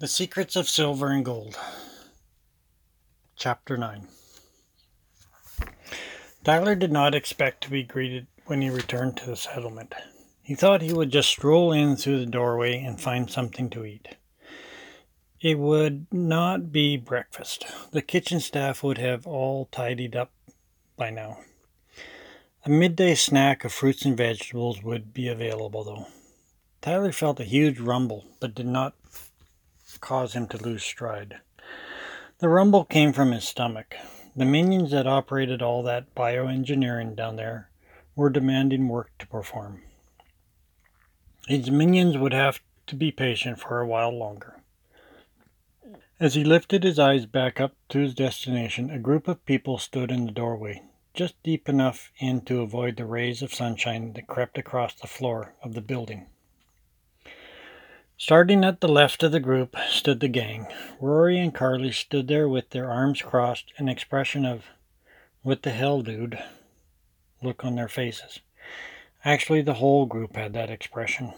The Secrets of Silver and Gold. Chapter 9 Tyler did not expect to be greeted when he returned to the settlement. He thought he would just stroll in through the doorway and find something to eat. It would not be breakfast. The kitchen staff would have all tidied up by now. A midday snack of fruits and vegetables would be available, though. Tyler felt a huge rumble, but did not cause him to lose stride. The rumble came from his stomach. The minions that operated all that bioengineering down there were demanding work to perform. His minions would have to be patient for a while longer. As he lifted his eyes back up to his destination, a group of people stood in the doorway, just deep enough in to avoid the rays of sunshine that crept across the floor of the building. Starting at the left of the group stood the gang. Rory and Carly stood there with their arms crossed, an expression of, what the hell, dude, look on their faces. Actually, the whole group had that expression.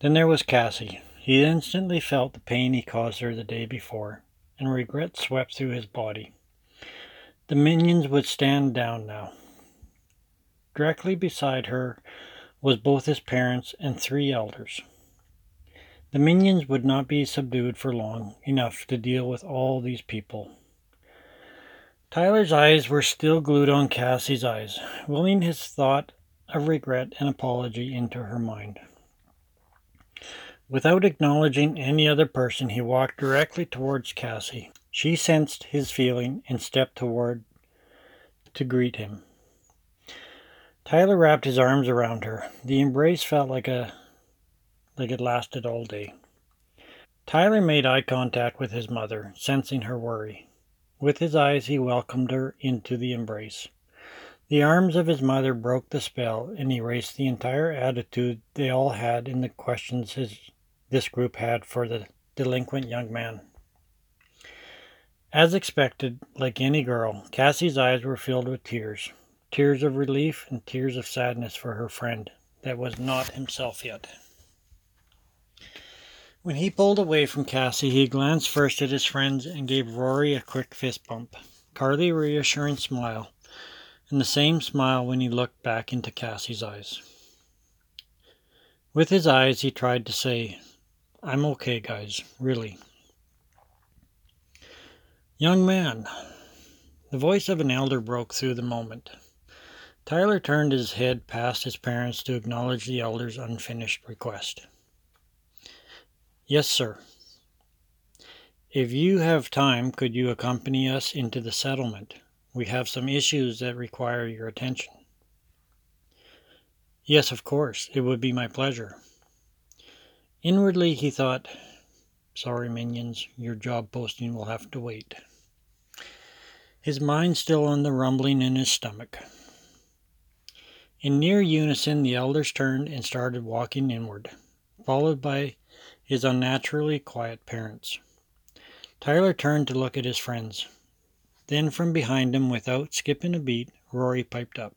Then there was Cassie. He instantly felt the pain he caused her the day before, and regret swept through his body. The minions would stand down now. Directly beside her was both his parents and three elders. The minions would not be subdued for long enough to deal with all these people. Tyler's eyes were still glued on Cassie's eyes, willing his thought of regret and apology into her mind. Without acknowledging any other person, he walked directly towards Cassie. She sensed his feeling and stepped toward to greet him. Tyler wrapped his arms around her. The embrace felt like a like it lasted all day. Tyler made eye contact with his mother, sensing her worry. With his eyes, he welcomed her into the embrace. The arms of his mother broke the spell and erased the entire attitude they all had in the questions his, this group had for the delinquent young man. As expected, like any girl, Cassie's eyes were filled with tears tears of relief and tears of sadness for her friend that was not himself yet. When he pulled away from Cassie, he glanced first at his friends and gave Rory a quick fist bump. Carly a reassuring smile, and the same smile when he looked back into Cassie's eyes. With his eyes, he tried to say, I'm okay, guys, really. Young man, the voice of an elder broke through the moment. Tyler turned his head past his parents to acknowledge the elder's unfinished request. Yes, sir. If you have time, could you accompany us into the settlement? We have some issues that require your attention. Yes, of course. It would be my pleasure. Inwardly, he thought, Sorry, minions, your job posting will have to wait. His mind still on the rumbling in his stomach. In near unison, the elders turned and started walking inward, followed by his unnaturally quiet parents. Tyler turned to look at his friends. Then from behind him, without skipping a beat, Rory piped up.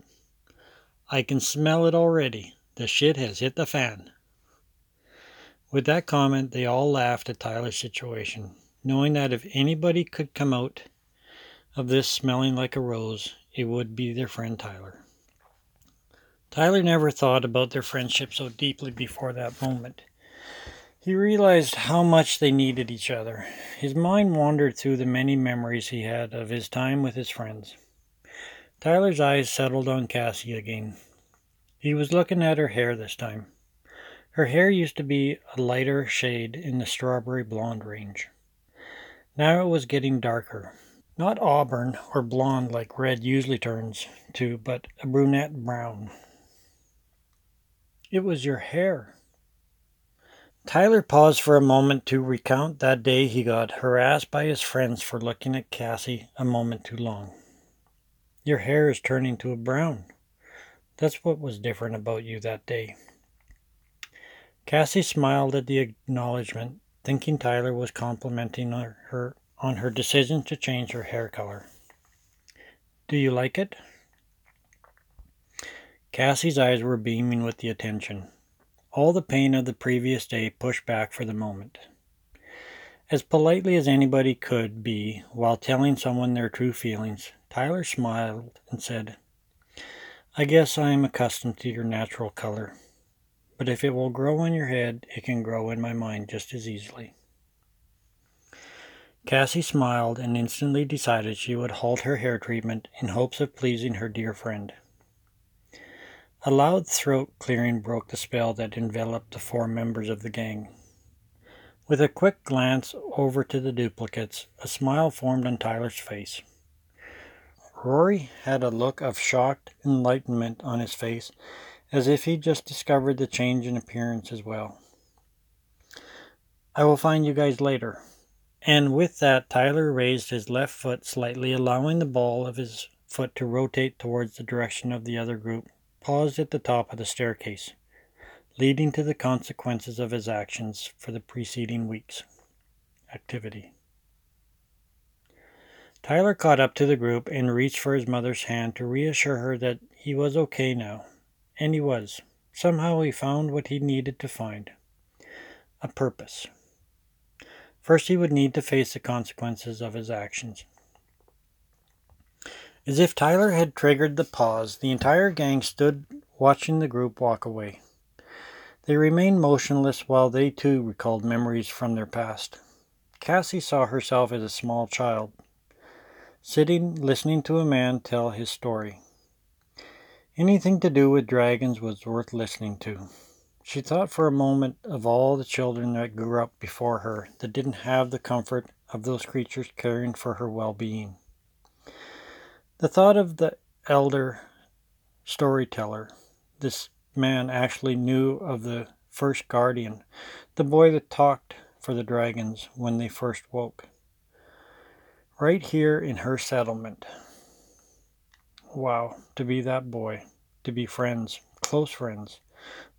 I can smell it already. The shit has hit the fan. With that comment, they all laughed at Tyler's situation, knowing that if anybody could come out of this smelling like a rose, it would be their friend Tyler. Tyler never thought about their friendship so deeply before that moment. He realized how much they needed each other. His mind wandered through the many memories he had of his time with his friends. Tyler's eyes settled on Cassie again. He was looking at her hair this time. Her hair used to be a lighter shade in the strawberry blonde range. Now it was getting darker. Not auburn or blonde like red usually turns to, but a brunette brown. It was your hair, Tyler paused for a moment to recount that day he got harassed by his friends for looking at Cassie a moment too long. Your hair is turning to a brown. That's what was different about you that day. Cassie smiled at the acknowledgement, thinking Tyler was complimenting her on her decision to change her hair color. Do you like it? Cassie's eyes were beaming with the attention. All the pain of the previous day pushed back for the moment. As politely as anybody could be while telling someone their true feelings, Tyler smiled and said, I guess I am accustomed to your natural color, but if it will grow in your head, it can grow in my mind just as easily. Cassie smiled and instantly decided she would halt her hair treatment in hopes of pleasing her dear friend. A loud throat clearing broke the spell that enveloped the four members of the gang. With a quick glance over to the duplicates, a smile formed on Tyler's face. Rory had a look of shocked enlightenment on his face, as if he'd just discovered the change in appearance as well. I will find you guys later, and with that, Tyler raised his left foot slightly, allowing the ball of his foot to rotate towards the direction of the other group, paused at the top of the staircase, leading to the consequences of his actions for the preceding week's activity. Tyler caught up to the group and reached for his mother's hand to reassure her that he was okay now. And he was. Somehow he found what he needed to find a purpose. First, he would need to face the consequences of his actions. As if Tyler had triggered the pause, the entire gang stood watching the group walk away. They remained motionless while they too recalled memories from their past. Cassie saw herself as a small child, sitting listening to a man tell his story. Anything to do with dragons was worth listening to. She thought for a moment of all the children that grew up before her that didn't have the comfort of those creatures caring for her well being. The thought of the elder storyteller, this man actually knew of the first guardian, the boy that talked for the dragons when they first woke. Right here in her settlement. Wow, to be that boy, to be friends, close friends,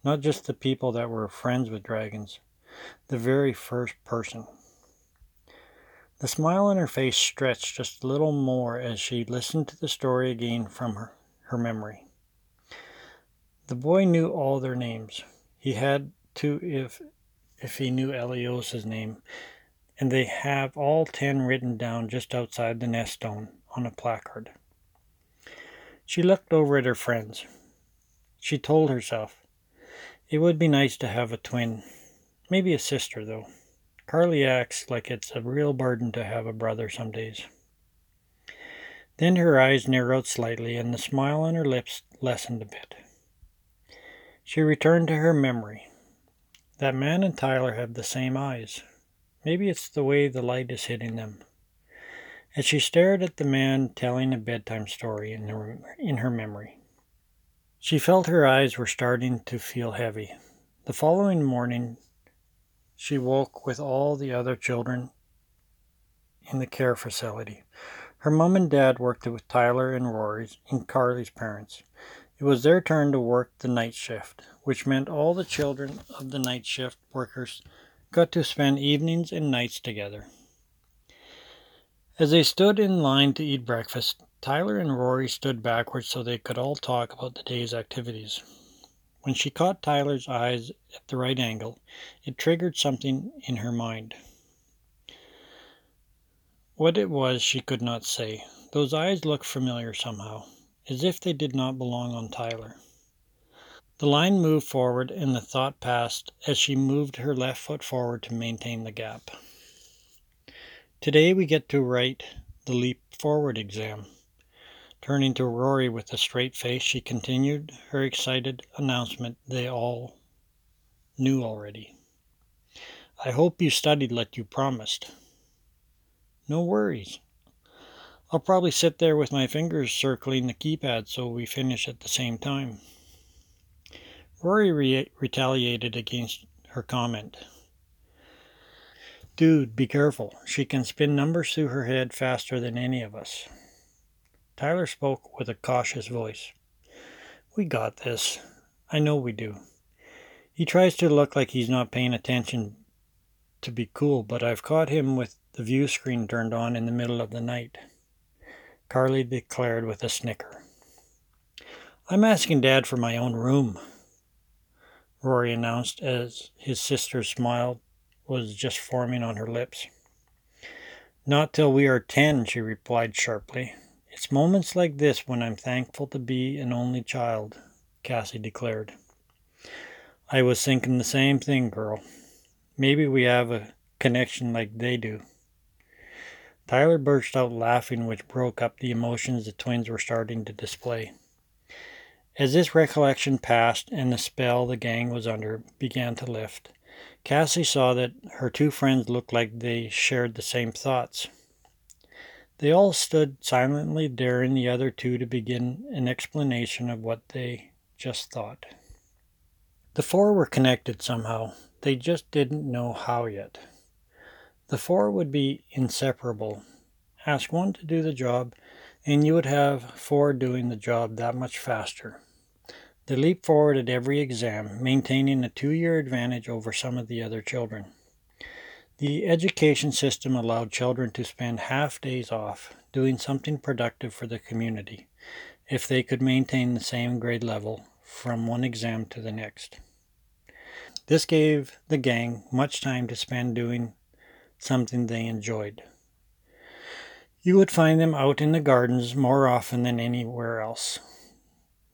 not just the people that were friends with dragons, the very first person. The smile on her face stretched just a little more as she listened to the story again from her, her memory. The boy knew all their names. He had to if if he knew Elios's name, and they have all ten written down just outside the nest stone on a placard. She looked over at her friends. She told herself, it would be nice to have a twin. Maybe a sister, though. Carly acts like it's a real burden to have a brother some days. Then her eyes narrowed slightly and the smile on her lips lessened a bit. She returned to her memory. That man and Tyler have the same eyes. Maybe it's the way the light is hitting them. As she stared at the man telling a bedtime story in her, in her memory, she felt her eyes were starting to feel heavy. The following morning, she woke with all the other children in the care facility. Her mom and dad worked with Tyler and Rory's and Carly's parents. It was their turn to work the night shift, which meant all the children of the night shift workers got to spend evenings and nights together. As they stood in line to eat breakfast, Tyler and Rory stood backwards so they could all talk about the day's activities. When she caught Tyler's eyes at the right angle, it triggered something in her mind. What it was, she could not say. Those eyes looked familiar somehow, as if they did not belong on Tyler. The line moved forward, and the thought passed as she moved her left foot forward to maintain the gap. Today we get to write the Leap Forward exam. Turning to Rory with a straight face, she continued her excited announcement they all knew already. I hope you studied like you promised. No worries. I'll probably sit there with my fingers circling the keypad so we finish at the same time. Rory re- retaliated against her comment. Dude, be careful. She can spin numbers through her head faster than any of us. Tyler spoke with a cautious voice. We got this. I know we do. He tries to look like he's not paying attention to be cool, but I've caught him with the view screen turned on in the middle of the night. Carly declared with a snicker. I'm asking Dad for my own room, Rory announced as his sister's smile was just forming on her lips. Not till we are ten, she replied sharply. It's moments like this when I'm thankful to be an only child, Cassie declared. I was thinking the same thing, girl. Maybe we have a connection like they do. Tyler burst out laughing, which broke up the emotions the twins were starting to display. As this recollection passed and the spell the gang was under began to lift, Cassie saw that her two friends looked like they shared the same thoughts. They all stood silently, daring the other two to begin an explanation of what they just thought. The four were connected somehow, they just didn't know how yet. The four would be inseparable. Ask one to do the job, and you would have four doing the job that much faster. They leaped forward at every exam, maintaining a two year advantage over some of the other children. The education system allowed children to spend half days off doing something productive for the community if they could maintain the same grade level from one exam to the next. This gave the gang much time to spend doing something they enjoyed. You would find them out in the gardens more often than anywhere else.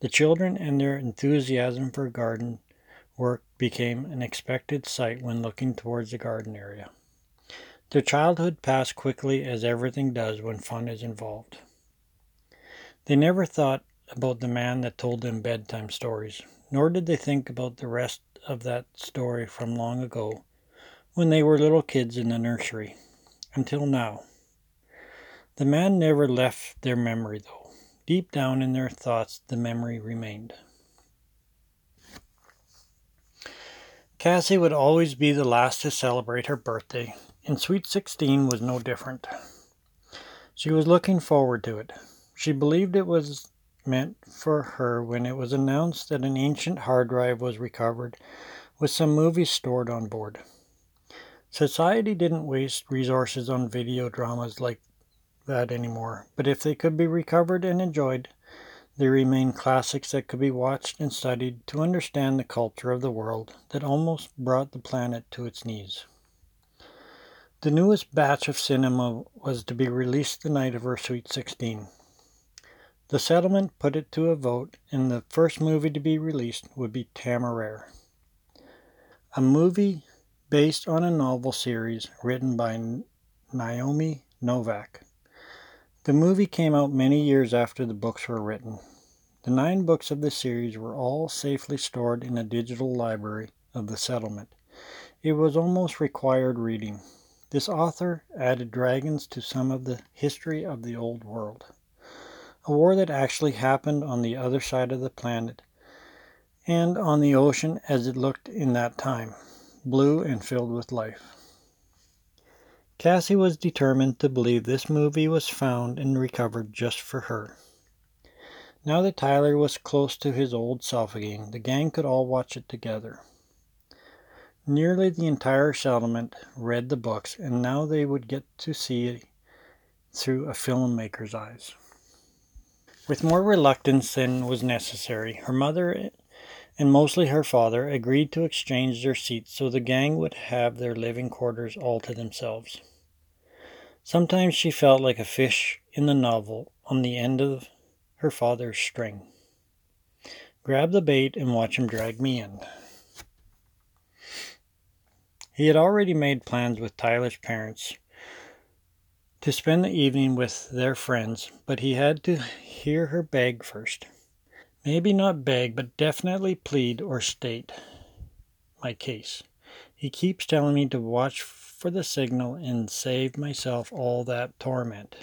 The children and their enthusiasm for garden work became an expected sight when looking towards the garden area. Their childhood passed quickly as everything does when fun is involved. They never thought about the man that told them bedtime stories, nor did they think about the rest of that story from long ago when they were little kids in the nursery, until now. The man never left their memory, though. Deep down in their thoughts, the memory remained. Cassie would always be the last to celebrate her birthday, and Sweet 16 was no different. She was looking forward to it. She believed it was meant for her when it was announced that an ancient hard drive was recovered with some movies stored on board. Society didn't waste resources on video dramas like that anymore, but if they could be recovered and enjoyed, they remain classics that could be watched and studied to understand the culture of the world that almost brought the planet to its knees. The newest batch of cinema was to be released the night of her Sweet 16. The settlement put it to a vote, and the first movie to be released would be Temeraire, a movie based on a novel series written by Naomi Novik. The movie came out many years after the books were written. The nine books of the series were all safely stored in a digital library of the settlement. It was almost required reading. This author added dragons to some of the history of the old world. A war that actually happened on the other side of the planet and on the ocean as it looked in that time, blue and filled with life. Cassie was determined to believe this movie was found and recovered just for her. Now that Tyler was close to his old self again, the gang could all watch it together. Nearly the entire settlement read the books, and now they would get to see it through a filmmaker's eyes. With more reluctance than was necessary, her mother and mostly her father agreed to exchange their seats so the gang would have their living quarters all to themselves. Sometimes she felt like a fish in the novel on the end of her father's string. Grab the bait and watch him drag me in. He had already made plans with Tyler's parents to spend the evening with their friends, but he had to hear her beg first. Maybe not beg, but definitely plead or state my case. He keeps telling me to watch for the signal and save myself all that torment.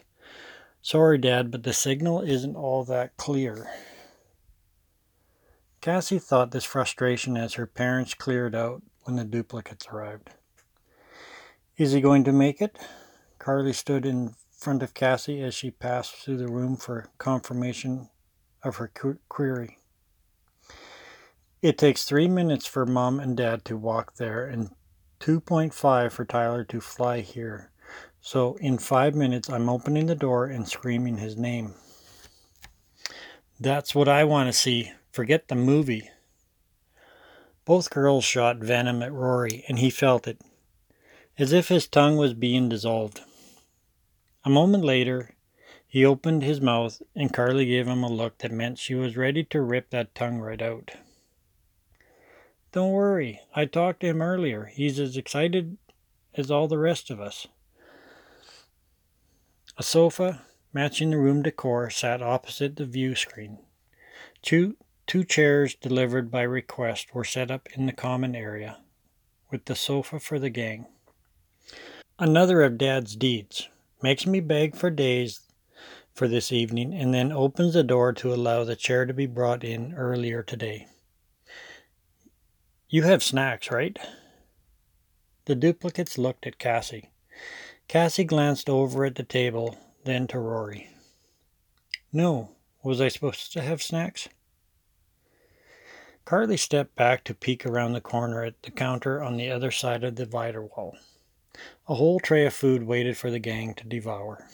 Sorry, Dad, but the signal isn't all that clear. Cassie thought this frustration as her parents cleared out when the duplicates arrived. Is he going to make it? Carly stood in front of Cassie as she passed through the room for confirmation of her query. It takes three minutes for Mom and Dad to walk there and 2.5 for Tyler to fly here. So in five minutes, I'm opening the door and screaming his name. That's what I want to see. Forget the movie. Both girls shot venom at Rory, and he felt it, as if his tongue was being dissolved. A moment later, he opened his mouth, and Carly gave him a look that meant she was ready to rip that tongue right out. Don't worry, I talked to him earlier. He's as excited as all the rest of us. A sofa, matching the room decor, sat opposite the view screen. Two, two chairs delivered by request were set up in the common area, with the sofa for the gang. Another of Dad's deeds. Makes me beg for days for this evening and then opens the door to allow the chair to be brought in earlier today. You have snacks, right? The duplicates looked at Cassie. Cassie glanced over at the table, then to Rory. No, was I supposed to have snacks? Carly stepped back to peek around the corner at the counter on the other side of the divider wall. A whole tray of food waited for the gang to devour.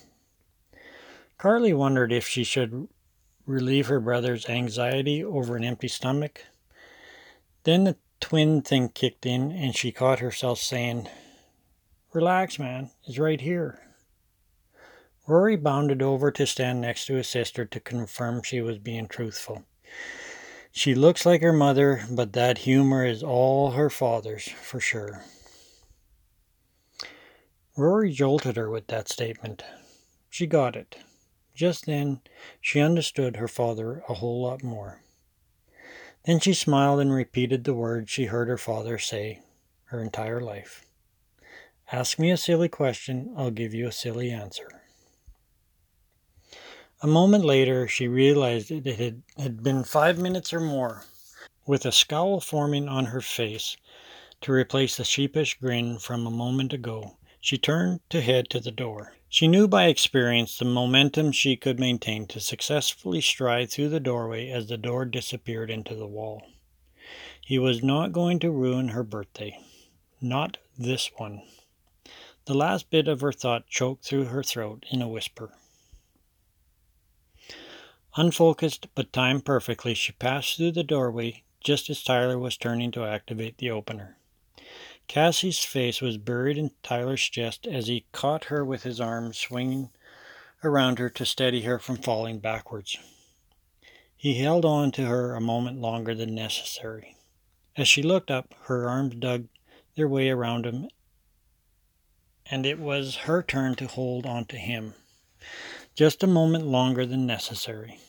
Carly wondered if she should relieve her brother's anxiety over an empty stomach. Then the twin thing kicked in, and she caught herself saying, Relax, man, it's right here. Rory bounded over to stand next to his sister to confirm she was being truthful. She looks like her mother, but that humor is all her father's, for sure. Rory jolted her with that statement. She got it. Just then, she understood her father a whole lot more. Then she smiled and repeated the words she heard her father say her entire life. Ask me a silly question, I'll give you a silly answer. A moment later, she realized that it had, had been five minutes or more, with a scowl forming on her face to replace the sheepish grin from a moment ago. She turned to head to the door. She knew by experience the momentum she could maintain to successfully stride through the doorway as the door disappeared into the wall. He was not going to ruin her birthday. Not this one. The last bit of her thought choked through her throat in a whisper. Unfocused but timed perfectly, she passed through the doorway just as Tyler was turning to activate the opener. Cassie's face was buried in Tyler's chest as he caught her with his arms swinging around her to steady her from falling backwards. He held on to her a moment longer than necessary. As she looked up, her arms dug their way around him, and it was her turn to hold on to him. Just a moment longer than necessary.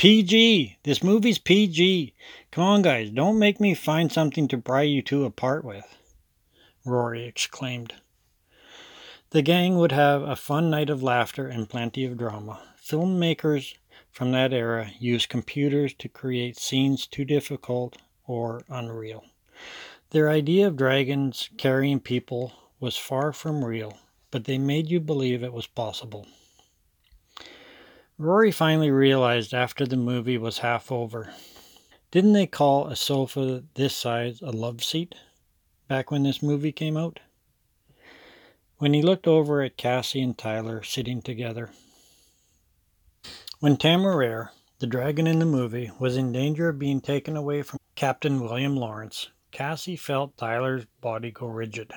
PG! This movie's PG! Come on, guys, don't make me find something to pry you two apart with, Rory exclaimed. The gang would have a fun night of laughter and plenty of drama. Filmmakers from that era used computers to create scenes too difficult or unreal. Their idea of dragons carrying people was far from real, but they made you believe it was possible. Rory finally realized after the movie was half over. Didn't they call a sofa this size a love seat back when this movie came out? When he looked over at Cassie and Tyler sitting together. When Temeraire, the dragon in the movie, was in danger of being taken away from Captain William Laurence, Cassie felt Tyler's body go rigid.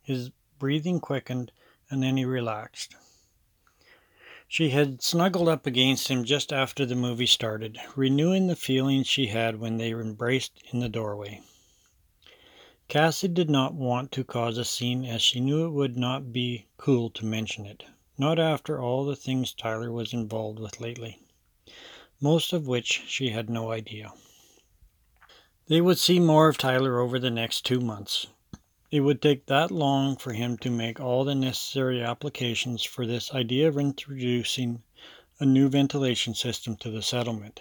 His breathing quickened and then he relaxed. She had snuggled up against him just after the movie started, renewing the feelings she had when they embraced in the doorway. Cassie did not want to cause a scene as she knew it would not be cool to mention it, not after all the things Tyler was involved with lately, most of which she had no idea. They would see more of Tyler over the next two months, it would take that long for him to make all the necessary applications for this idea of introducing a new ventilation system to the settlement.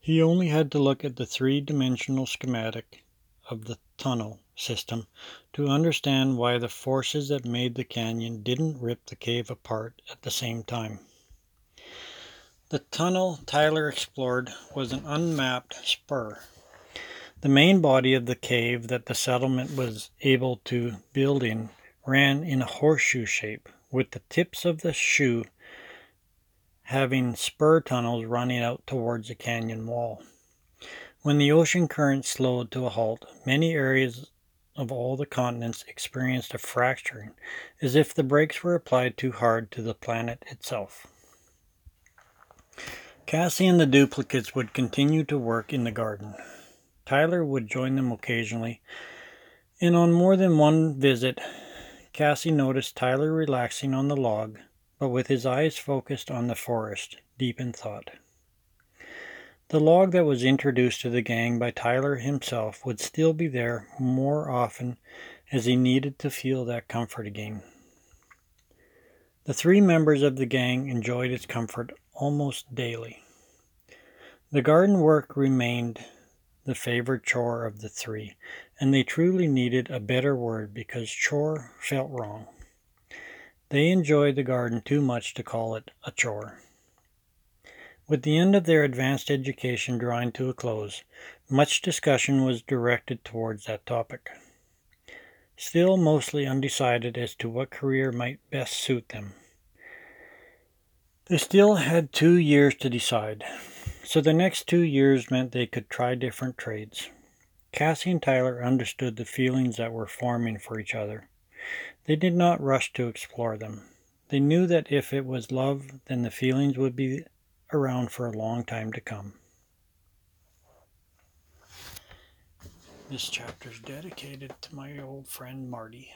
He only had to look at the three dimensional schematic of the tunnel system to understand why the forces that made the canyon didn't rip the cave apart at the same time. The tunnel Tyler explored was an unmapped spur the main body of the cave that the settlement was able to build in ran in a horseshoe shape, with the tips of the shoe having spur tunnels running out towards the canyon wall. When the ocean current slowed to a halt, many areas of all the continents experienced a fracturing, as if the brakes were applied too hard to the planet itself. Cassie and the duplicates would continue to work in the garden. Tyler would join them occasionally, and on more than one visit, Cassie noticed Tyler relaxing on the log, but with his eyes focused on the forest, deep in thought. The log that was introduced to the gang by Tyler himself would still be there more often as he needed to feel that comfort again. The three members of the gang enjoyed its comfort almost daily. The garden work remained the favorite chore of the three, and they truly needed a better word because chore felt wrong. They enjoyed the garden too much to call it a chore. With the end of their advanced education drawing to a close, much discussion was directed towards that topic. Still mostly undecided as to what career might best suit them. They still had two years to decide, so the next two years meant they could try different trades. Cassie and Tyler understood the feelings that were forming for each other. They did not rush to explore them. They knew that if it was love, then the feelings would be around for a long time to come. This chapter is dedicated to my old friend Marty.